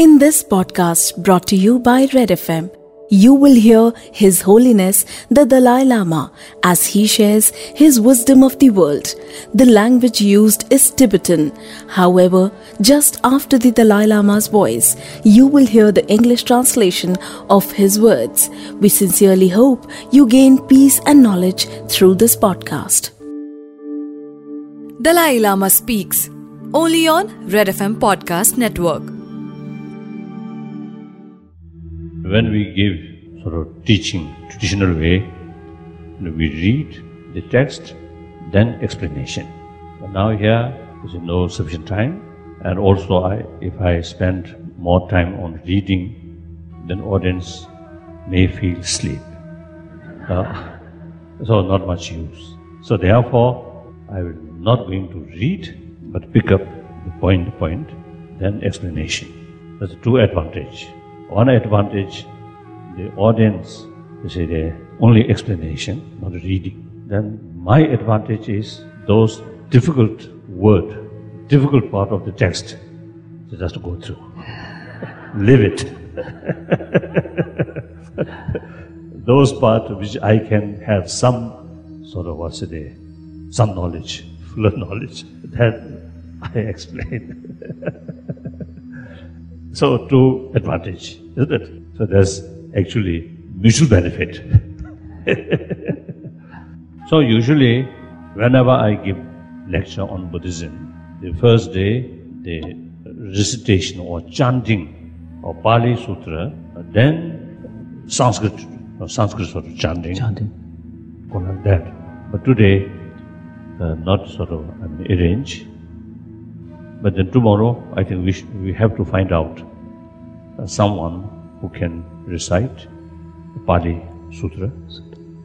In this podcast brought to you by Red FM, you will hear His Holiness the Dalai Lama as he shares his wisdom of the world. The language used is Tibetan. However, just after the Dalai Lama's voice, you will hear the English translation of his words. We sincerely hope you gain peace and knowledge through this podcast. Dalai Lama speaks only on Red FM Podcast Network. When we give sort of teaching traditional way, we read the text, then explanation. But now here is no sufficient time, and also I, if I spend more time on reading, then audience may feel sleep. Uh, so not much use. So therefore, I will not going to read, but pick up the point, point, then explanation. That's two advantage. One advantage, the audience, is the only explanation, not reading. Then my advantage is those difficult word, difficult part of the text, to just go through. Live it. those part which I can have some sort of what's it, some knowledge, fuller knowledge, that I explain. So two advantage, isn't it? So there's actually mutual benefit. so usually, whenever I give lecture on Buddhism, the first day, the recitation or chanting of Pali Sutra, then Sanskrit, or Sanskrit sort of chanting, chanting. like that. But today, uh, not sort of I mean, arrange. But then tomorrow, I think we, we have to find out uh, someone who can recite the Pali Sutra,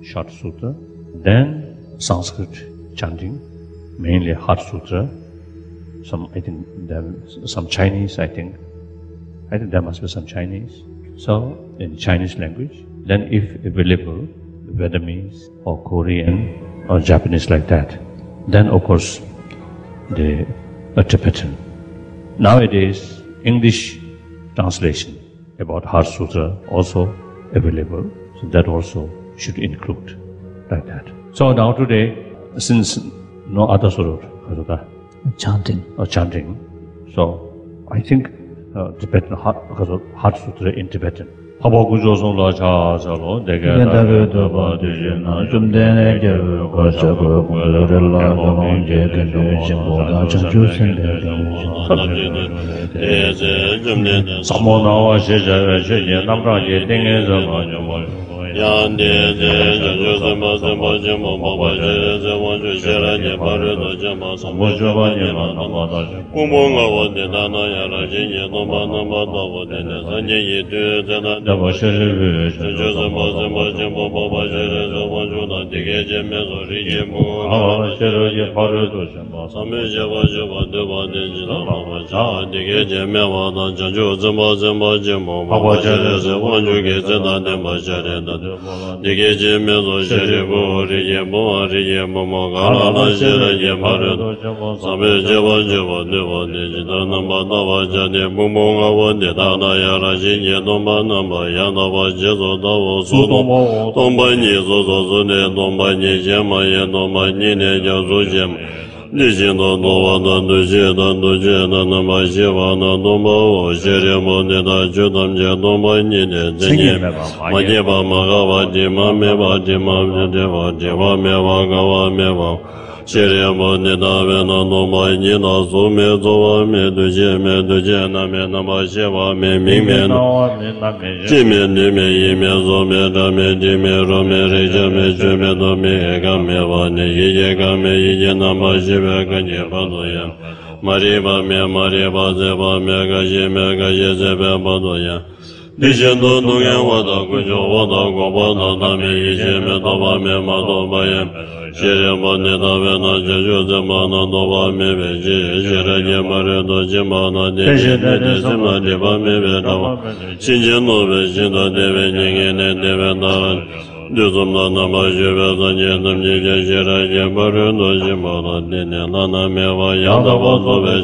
short sutra, then Sanskrit chanting, mainly Heart Sutra. Some, I think, there, some Chinese, I think. I think there must be some Chinese. So, in Chinese language, then if available, Vietnamese or Korean or Japanese like that, then of course, the a Tibetan. Nowadays, English translation about Heart Sutra also available, so that also should include like that. So now today, since no other of Chanting. or chanting, so I think uh, Tibetan Heart, Heart Sutra in Tibetan. 하보고 조선라 자자로 내게 나게도 받으시나 좀 되게 거저고 걸으라 공제 근데 신보다 청주신데 에제 좀 되는 사모나와 제자의 제제 남라의 땡에서 가져볼 yan de de jo sa ma sa ma je mo ma ba je je mo ju she la ne pa re do je ma sa mo jo ba ne ma na ma da je ku mo nga wo de na na ya la je ye no ma na ma da wo de ne sa ne ye de de na. De ba she le ve jo sa ma sa ma je mo ma ba je dikye je me zori je mu. La shiro je paru du shimba sami je wa je wa de wa de je la la wa cha dikye je me wa dan chan ju zimba zimba je mu. Ma wa che re se wan ju ge zi na de ma she re na. de dikye je me zo she re bu ri je mu ri je mu ma ga la la she re je paru du shimba sami je wa je wa de wa de je da na ma da wa cha de mu mu ga wa de da na ya ra je je no ma na ma ya na wa je zo da wo su no. ma to ma ni zo zo zo ne no nomba nye jema ye nomba nye ne ya zo jema Niji no nova na nuji na nuji na nama jiva na noma o jere mo ne na judam je noma ni ne zenye ma jeba ma gava di ma me va di ma me de va di va me va gava me va Shirya bodhi dāvē nā dōpa yī nā sō mē sō wā mē tu shē mē tu shē nā mē nā mā shē wā mē mī mē nā Jī mē nī mē yī mē sō mē dā mē jī mē rō mē rī chā mē chū mē tō mē yē kā mē wā nī yī yē kā mē yī yē nā mā shē wē kā jī pā tō yā Mā rī pā mē mā rī pā zē pā mē kā shē mē kā shē zē pā tō yā Nishin tu nungen wata kuncho wata gopa tata mi kishi me taba mi ma toba yem Shiri pa nita we na jeju zima na toba mi we jiri shiri ki mari to jima na di Shiri di sima di pa mi we taba Shinjin tu we shinta di we nyingi ni di we taran Dizumda namajı ve zanyedim cilye şirayı barın doji bağlan dine lana meva yanda vazo ve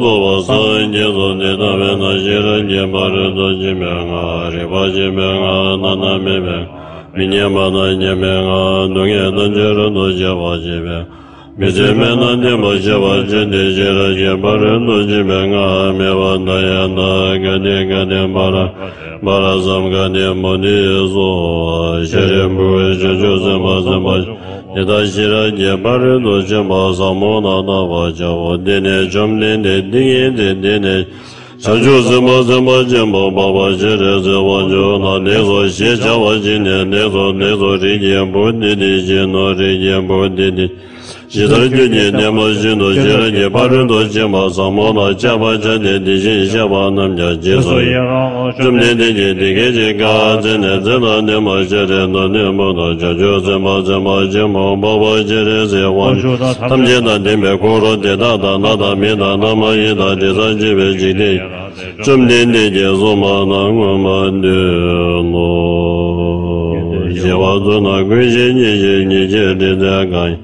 Dova sanje zonde da ve naşirayı barın doji menga ribacı menga nana meve Minye bana nye menga dunye dancerın doji vacı ve Mizi mena nema şevacı dişirayı barın doji menga meva dayana gani gani bara Barazam gani mani zo Şerim bu çocu zema zema Nida şira nye bari do cema zamona na vaca O dene cümle ne diye de dene Çocu zema zema cema baba şire zema cona Ne zo şe çava cine ne zo ne zo Rigyen bu dini cino rigyen bu dini jidar gyuni nema jindu jira ge parindu jima samona jaba jade dijin jaba namja jizu jimni digi digi jiga zine zina nema jire na nema na jaju zima zima jima baba jire ziwan tam jina dime kuru dida da nada mina nama ida disa jibe jili jimni digi zuma na nguma dino jiwa zina gui jini jini jiri dagai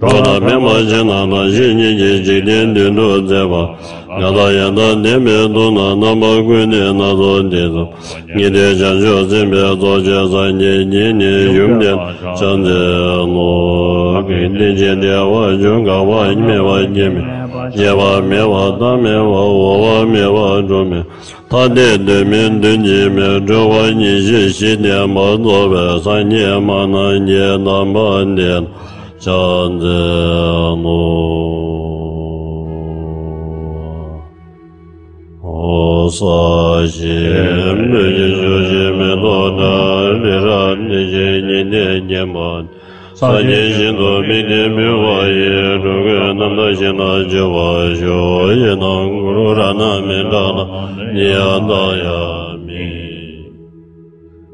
rāda mēmā jīnā nā jīnī jī jī līn dīn dō dzēbā gādā yāndā nēmē dō nā nāmbā guñī nā dō dī dō ngī dē jān jō zīmbē dō jē zā nī nī nī yūm dī jān dī nō gī dī jī dī wā yūng gā wā yī mē wā yī mē yē wā mē wā dā mē wā wā wā mē wā dō mē tā dē dē mē dō nī mē dō wā nī jī shī dī mā dō bē sā nī mā nā nī nā mā nī nā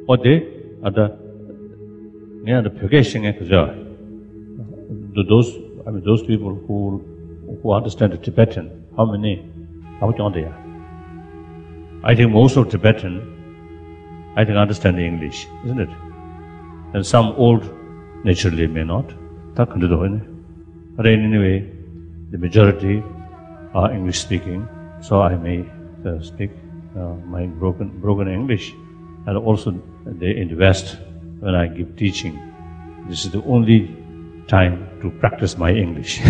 어디 아다 내가 벽에 신경 그죠 those, I mean, those people who, who understand the Tibetan, how many, how much are there? I think most of Tibetan, I think understand the English, isn't it? And some old, naturally, may not. That can do the But anyway, the majority are English speaking, so I may uh, speak uh, my broken, broken English. And also, uh, they in the West, when I give teaching, this is the only time to practice my English.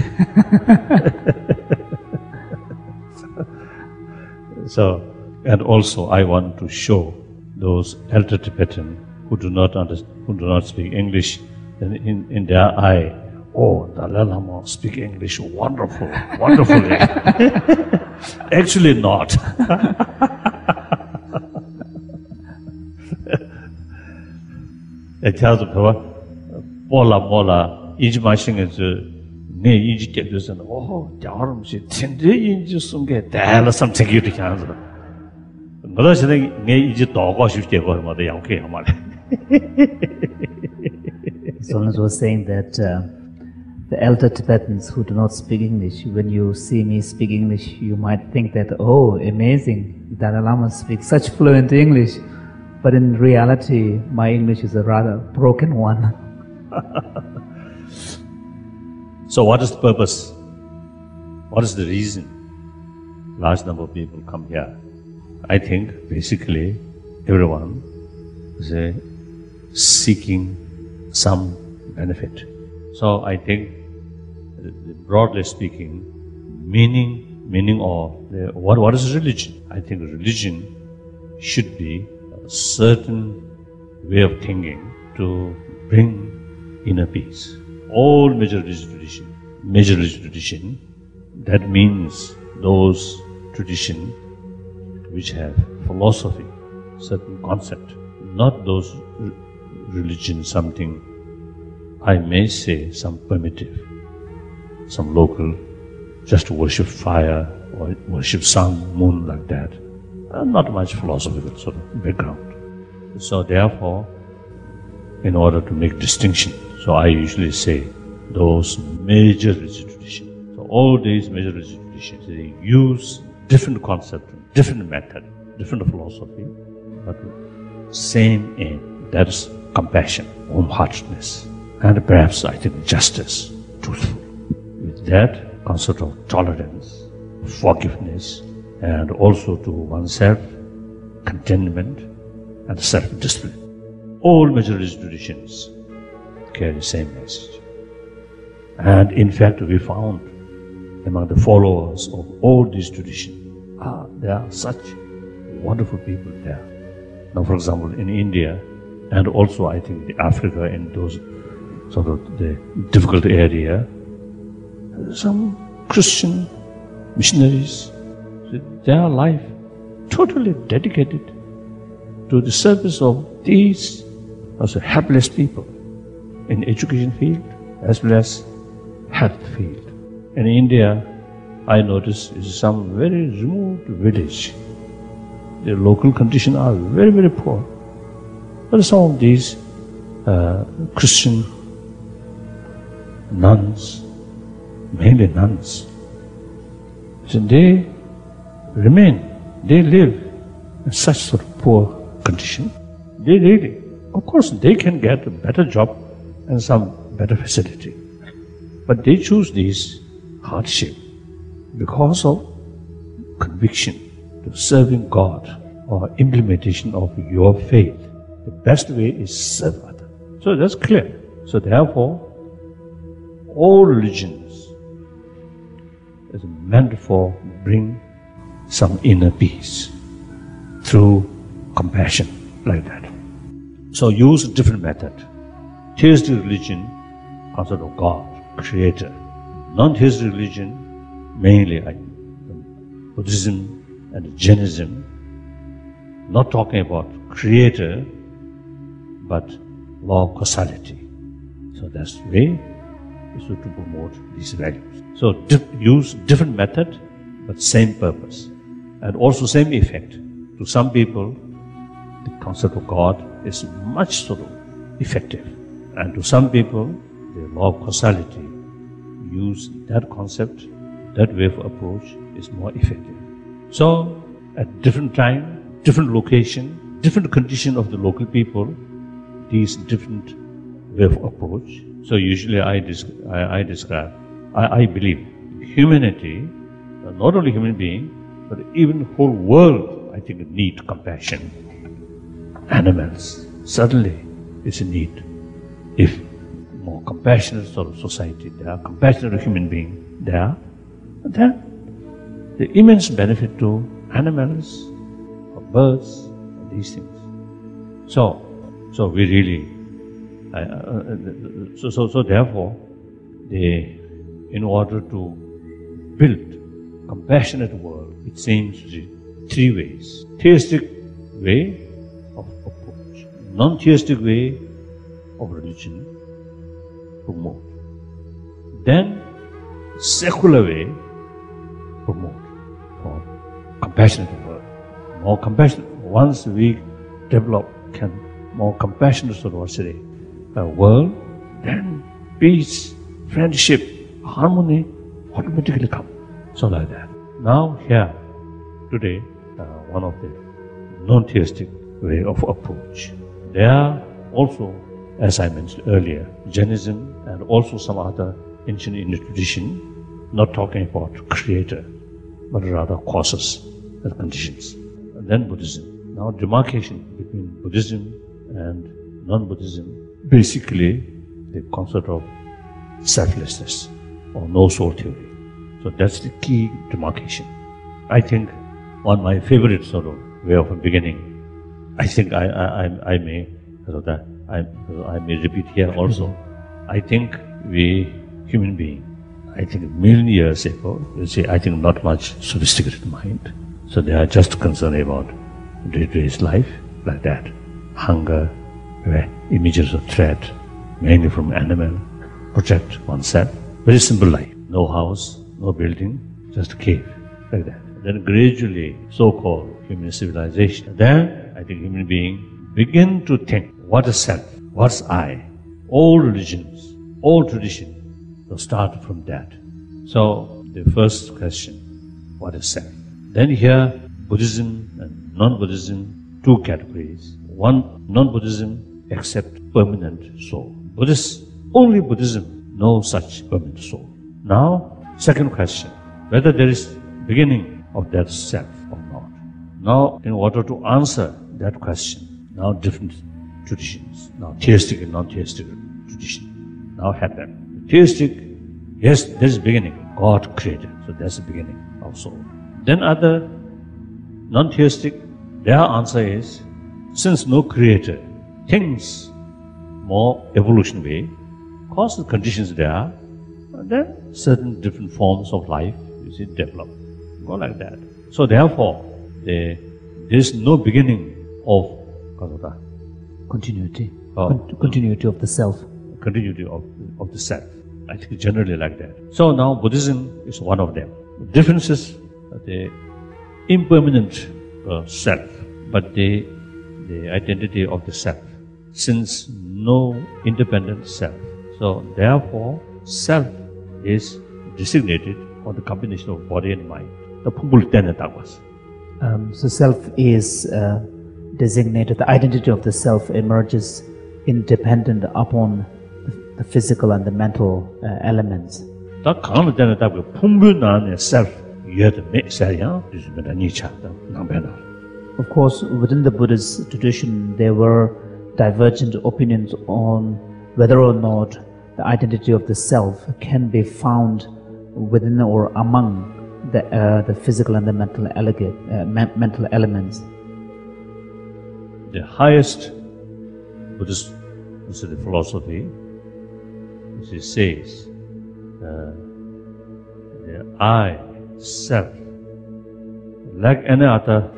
so, and also I want to show those elder Tibetan who do not understand who do not speak English in, in, in their eye, oh, the Lama speak English wonderful, wonderfully. Actually not. It tells the Paula izbaşınızı ne incik ediyorsun? Oh was saying that uh, the elder Tibetans who do not speak English, when you see me speak English, you might think that, oh, amazing, Dalai Lama speaks such fluent English. But in reality, my English is a rather broken one. so what is the purpose? What is the reason large number of people come here? I think basically everyone is uh, seeking some benefit. So i think uh, broadly speaking meaning meaning of the, what, what is religion? I think religion should be a certain way of thinking to bring inner peace. All major tradition, major tradition, that means those tradition which have philosophy, certain concept, not those religion something I may say some primitive, some local, just worship fire or worship sun, moon like that. Uh, not much philosophical sort of background. So therefore, in order to make distinction. So I usually say those major religious traditions. So all these major religious traditions, they use different concept, different method, different philosophy, but same aim. That's compassion, warm-heartedness, and perhaps I think justice, truthful. With that concept of tolerance, forgiveness, and also to oneself, contentment, and self-discipline. All major religious traditions carry the same message. And in fact, we found among the followers of all these traditions, ah, there are such wonderful people there. Now, for example, in India, and also I think in Africa, in those sort of the difficult area, some Christian missionaries, their life totally dedicated to the service of these also helpless people in education field as well as health field. In India, I notice is some very remote village. The local condition are very, very poor. But some of these uh, Christian nuns, mainly nuns, so they remain, they live in such sort of poor condition. They really, of course, they can get a better job and some better facility. But they choose this hardship because of conviction to serving God or implementation of your faith. The best way is serve others. So that's clear. So therefore, all religions is meant for bring some inner peace through compassion like that. So use different method. Theistic religion, concept of God, creator. Not his religion, mainly Buddhism and Jainism, not talking about creator, but law of causality. So that's the way is to promote these values. So dif- use different method, but same purpose, and also same effect. To some people, the concept of God is much sort of effective, and to some people, the law of causality use that concept, that way of approach is more effective. So at different time, different location, different condition of the local people, these different way of approach. So usually I, dis- I, I describe, I, I believe humanity, uh, not only human being, but even whole world, I think need compassion. Animals, certainly is a need. If more compassionate sort of society there, are compassionate human being there, then the immense benefit to animals, or birds, and these things. So, so we really, uh, uh, so, so, so therefore, the, in order to build compassionate world, it seems three ways. Theistic way of approach, non-theistic way of religion, promote. Then secular way, promote for compassionate world. More compassionate. Once we develop can more compassionate the uh, world, then peace, friendship, harmony automatically come. So like that. Now here, today, uh, one of the non-theistic way of approach. There are also, as I mentioned earlier, Jainism and also some other ancient Indian tradition, not talking about creator, but rather causes and conditions. And then Buddhism. Now demarcation between Buddhism and non-Buddhism, basically the concept of selflessness or no soul theory. So that's the key demarcation. I think one of my favorite sort of way of beginning, I think I, I, I, may, so that I, uh, I may repeat here also. I think we, human being, I think a million years ago, you see, I think not much sophisticated mind. So they are just concerned about day-to-day life like that. Hunger, eh, images of threat, mainly from animal, protect oneself. Very simple life. No house, no building, just cave, like that. Then gradually, so-called human civilization. Then I think human being begin to think, what is self? What's I? All religions, all traditions will start from that. So the first question, what is self? Then here, Buddhism and non-Buddhism, two categories. One, non-Buddhism accept permanent soul. Buddhists, only Buddhism no such permanent soul. Now, second question, whether there is beginning of that self or not. Now, in order to answer that question, now different traditions, now theistic and non-theistic tradition, now happen. Theistic, yes, there is a beginning. God created, so that's the beginning of soul. Then other non-theistic, their answer is, since no creator, things more evolution way, cause the conditions there, then certain different forms of life, you see, develop. Go like that. So therefore, there is no beginning of kasota, Continuity. Oh. Con- continuity of the self. continuity of, of the self. I think generally like that. So now Buddhism is one of them. The difference is the impermanent uh, self, but the, the identity of the self. Since no independent self, so therefore self is designated on the combination of body and mind. The pumbul was. Um, so self is uh, designated, the identity of the self emerges independent upon the, the physical and the mental uh, elements. 다 강한 때는 다 풍부한 self 이해도 매사야 뒤집어다 니차다 남배나. Of course, within the Buddhist tradition, there were divergent opinions on whether or not the identity of the self can be found within or among the, uh, the physical and the mental, elega- uh, me- mental elements. the highest Buddhist philosophy, says, uh, the I, self, like any other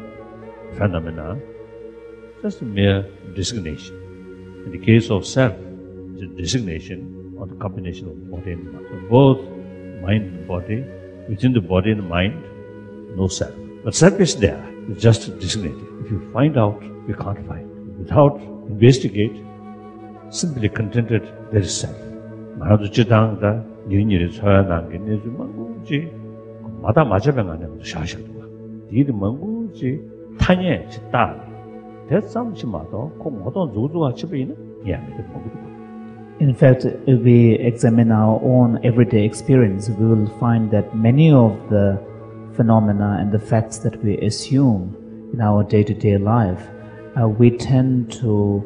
phenomena, just a mere designation. In the case of self, it's a designation or the combination of body and mind. So both mind and body, within the body and mind, no self. But self is there, it's just designated. If you find out, you can't find. Without investigate, simply contented there is self. 나도 지당다 니니를 서야난 게 내주 망구지 마다 맞아병 안에 샤샤도가 니들 망구지 타nye 지다 대삼시 마도 그 모든 조조가 집에 있는 이야기들 먹고 In fact, if we examine our own everyday experience, we will find that many of the phenomena and the facts that we assume in our day to day life, uh, we tend to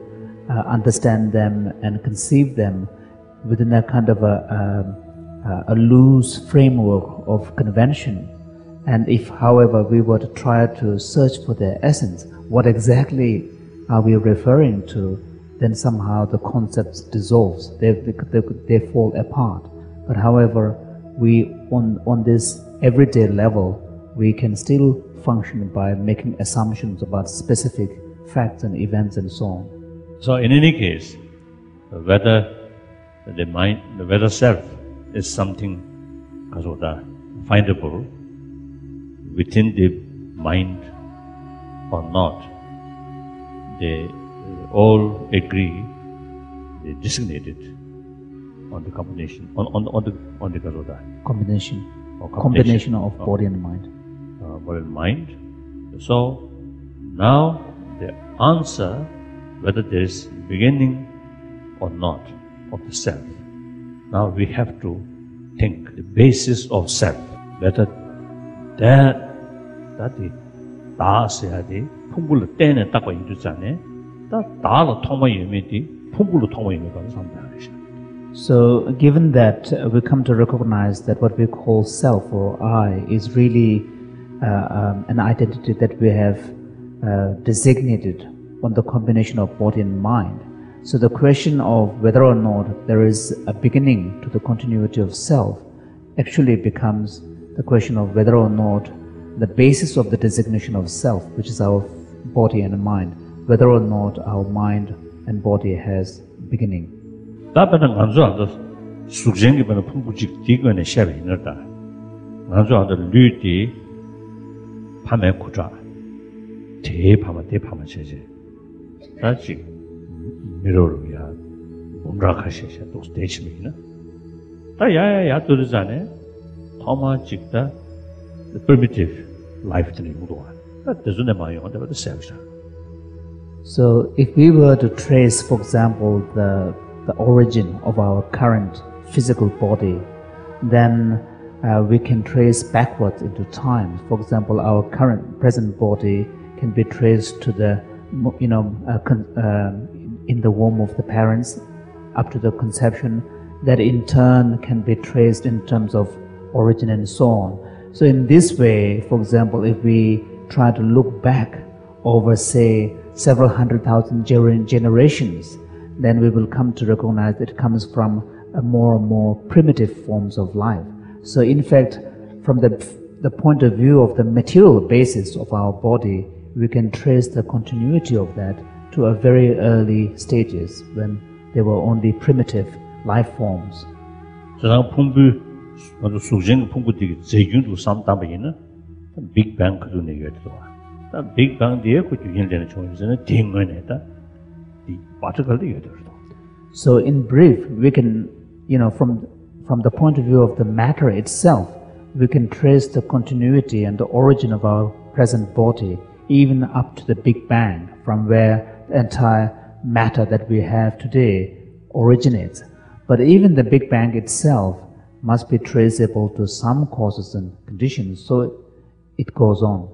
uh, understand them and conceive them within a kind of a, uh, a loose framework of convention. And if, however, we were to try to search for their essence, what exactly are we referring to? then somehow the concepts dissolves. They, they, they, they fall apart. But however, we on on this everyday level, we can still function by making assumptions about specific facts and events and so on. So in any case, whether the mind, the whether self is something kasoda, findable within the mind or not, they all agree, they designate it on the combination, on, on, on the on the kasoda, Combination, or combination of body and mind uh, body and mind. So now the answer whether there is beginning or not of the self. Now we have to think the basis of self. Whether that that the 다스야디 풍불로 때는 딱과 이루잖아요. 다 다로 통마 예매디 풍불로 통마 예매가 상대하시. So, given that uh, we come to recognize that what we call self or I is really uh, um, an identity that we have uh, designated on the combination of body and mind. So, the question of whether or not there is a beginning to the continuity of self actually becomes the question of whether or not the basis of the designation of self, which is our body and mind, whether or not our mind and body has beginning. 다변은 간주 안도 숙쟁이 변은 풍부직 디건의 샤베 있는다. 간주 안도 류디 밤에 구자 대밤에 대밤에 제제 다지 미로로야 문라카시샤 또 스테이시미나 다 야야야 또르자네 토마 직다 the primitive life tani mudoa that doesn't matter on the self So, if we were to trace, for example, the, the origin of our current physical body, then uh, we can trace backwards into time. For example, our current present body can be traced to the, you know, uh, con- uh, in the womb of the parents up to the conception, that in turn can be traced in terms of origin and so on. So, in this way, for example, if we try to look back over, say, several hundred thousand gener- generations, then we will come to recognize that it comes from more and more primitive forms of life. So, in fact, from the, the point of view of the material basis of our body, we can trace the continuity of that to a very early stages when they were only primitive life forms. 저랑 풍부 먼저 수정 풍부 되게 제균도 삼담이는 빅 뱅 그런 얘기가 들어와. 빅 뱅디에 그 유인되는 종에서는 딩은에다 이 빠져갈 얘기가 들어. So in brief, we can, you know, from from the point of view of the matter itself, we can trace the continuity and the origin of our present body, even up to the Big Bang, from where the entire matter that we have today originates. But even the Big Bang itself must be traceable to some causes and conditions, so it goes on.